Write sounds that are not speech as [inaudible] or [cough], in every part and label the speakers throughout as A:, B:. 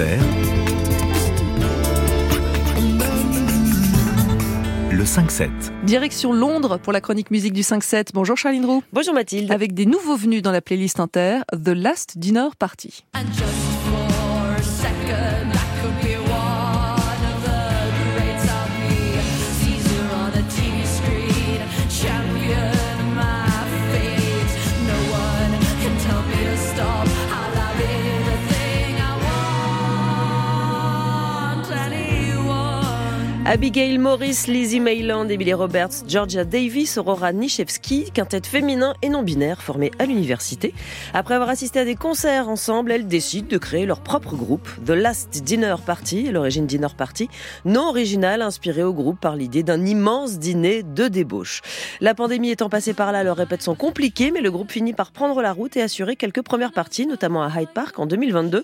A: Inter. Le 5-7.
B: Direction Londres pour la chronique musique du 5-7. Bonjour Charline Roux.
C: Bonjour Mathilde.
B: Avec des nouveaux venus dans la playlist Inter, The Last Dinner Party.
C: Abigail Morris, Lizzie Mayland, Emily Roberts, Georgia Davis, Aurora Nishevsky, quintette féminin et non binaire formée à l'université. Après avoir assisté à des concerts ensemble, elles décident de créer leur propre groupe, The Last Dinner Party, l'origine Dinner Party, non original, inspiré au groupe par l'idée d'un immense dîner de débauche. La pandémie étant passée par là, leurs répètes sont compliquées, mais le groupe finit par prendre la route et assurer quelques premières parties, notamment à Hyde Park en 2022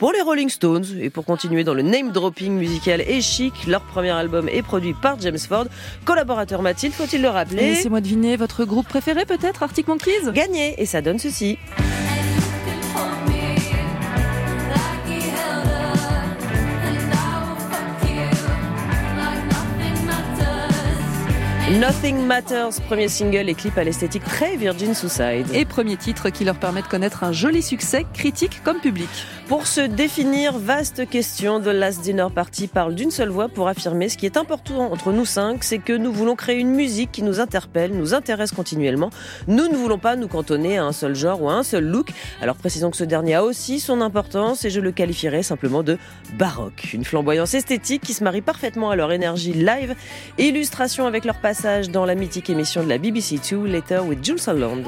C: pour les Rolling Stones. Et pour continuer dans le name dropping musical et chic, leur premier album est produit par James Ford, collaborateur Mathilde, faut-il le rappeler.
B: Laissez-moi deviner, votre groupe préféré peut-être, Arctic Monkeys?
C: Gagné, et ça donne ceci. Nothing Matters, premier single et clip à l'esthétique très Virgin Suicide.
B: Et premier titre qui leur permet de connaître un joli succès, critique comme public.
C: Pour se définir, vaste question, The Last Dinner Party parle d'une seule voix pour affirmer ce qui est important entre nous cinq, c'est que nous voulons créer une musique qui nous interpelle, nous intéresse continuellement. Nous ne voulons pas nous cantonner à un seul genre ou à un seul look. Alors précisons que ce dernier a aussi son importance et je le qualifierais simplement de baroque. Une flamboyance esthétique qui se marie parfaitement à leur énergie live, illustration avec leur dans la mythique émission de la BBC 2, Later with Jules Holland.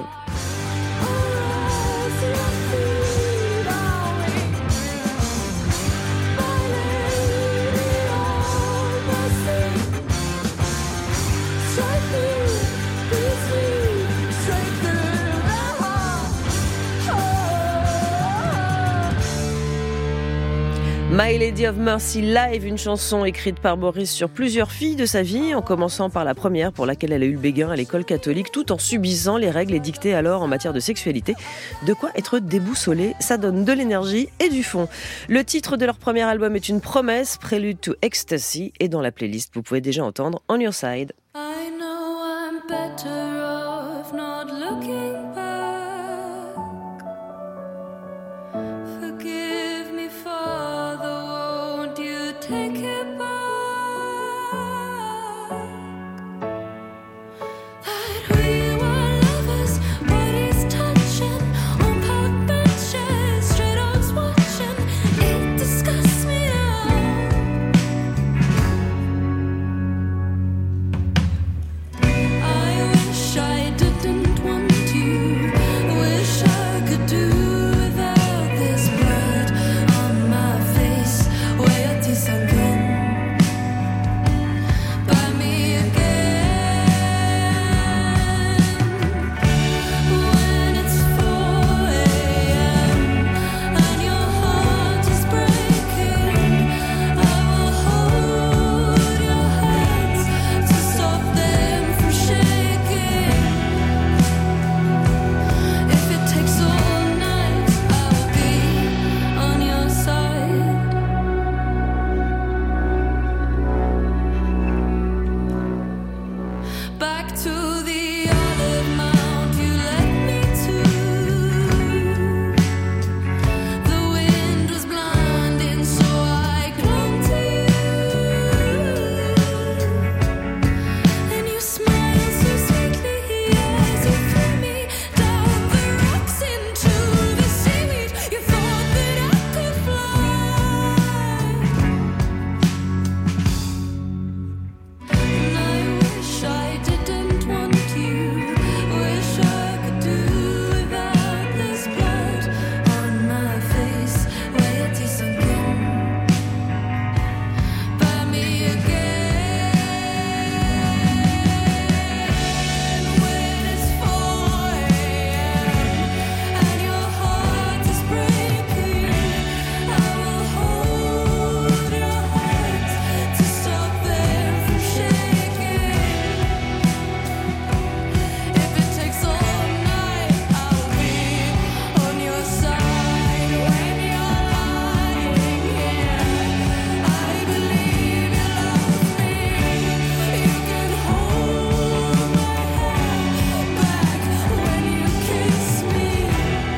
C: My Lady of Mercy Live, une chanson écrite par Boris sur plusieurs filles de sa vie, en commençant par la première pour laquelle elle a eu le béguin à l'école catholique, tout en subissant les règles édictées alors en matière de sexualité. De quoi être déboussolé, ça donne de l'énergie et du fond. Le titre de leur premier album est une promesse, Prélude to Ecstasy, et dans la playlist, vous pouvez déjà entendre On Your Side.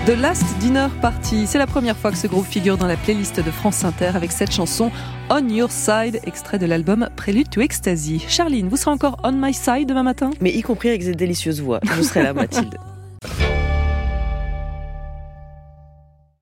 B: The Last Dinner Party. C'est la première fois que ce groupe figure dans la playlist de France Inter avec cette chanson On Your Side, extrait de l'album Prélude to Ecstasy. Charline, vous serez encore on my side demain matin?
C: Mais y compris avec cette délicieuse voix. Je serai là, Mathilde. [laughs]